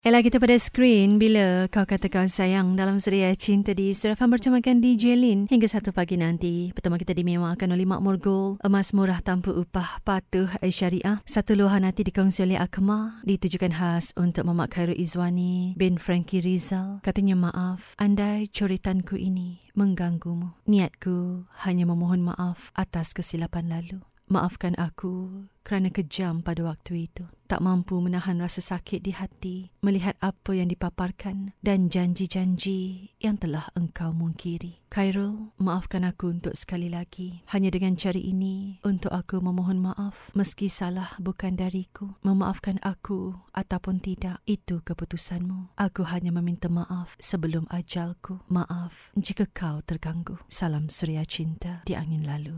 Ella kita pada skrin bila kau kata kau sayang dalam seria cinta di Surafan bercamakan DJ Lin hingga satu pagi nanti. Pertama kita dimewakan oleh Makmur Gold, emas murah tanpa upah patuh syariah. Satu luahan hati dikongsi oleh Akma, ditujukan khas untuk Mamak Khairul Izwani bin Frankie Rizal. Katanya maaf, andai coritanku ini mengganggumu. Niatku hanya memohon maaf atas kesilapan lalu. Maafkan aku kerana kejam pada waktu itu. Tak mampu menahan rasa sakit di hati melihat apa yang dipaparkan dan janji-janji yang telah engkau mungkiri. Khairul, maafkan aku untuk sekali lagi. Hanya dengan cara ini untuk aku memohon maaf meski salah bukan dariku. Memaafkan aku ataupun tidak, itu keputusanmu. Aku hanya meminta maaf sebelum ajalku. Maaf jika kau terganggu. Salam Suria Cinta di angin lalu.